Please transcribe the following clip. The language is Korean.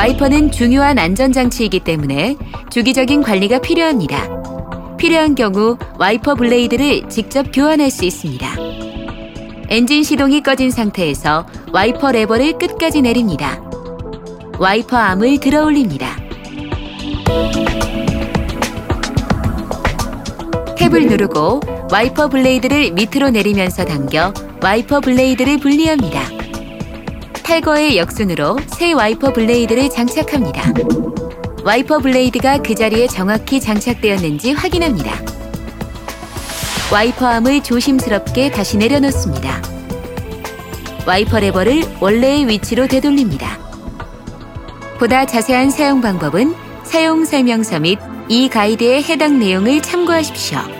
와이퍼는 중요한 안전장치이기 때문에 주기적인 관리가 필요합니다. 필요한 경우 와이퍼 blade를 직접 교환할 수 있습니다. 엔진 시동이 꺼진 상태에서 와이퍼 레버를 끝까지 내립니다. 와이퍼 arm을 들어 올립니다. 탭을 누르고 와이퍼 blade를 밑으로 내리면서 당겨 와이퍼 blade를 분리합니다. 탈거의 역순으로 새 와이퍼 blade를 장착합니다. 와이퍼 blade가 그 자리에 정확히 장착되었는지 확인합니다. 와이퍼 arm을 조심스럽게 다시 내려놓습니다. 와이퍼 레버를 원래의 위치로 되돌립니다. 보다 자세한 사용 방법은 사용 설명서 및 이 가이드의 해당 내용을 참고하십시오.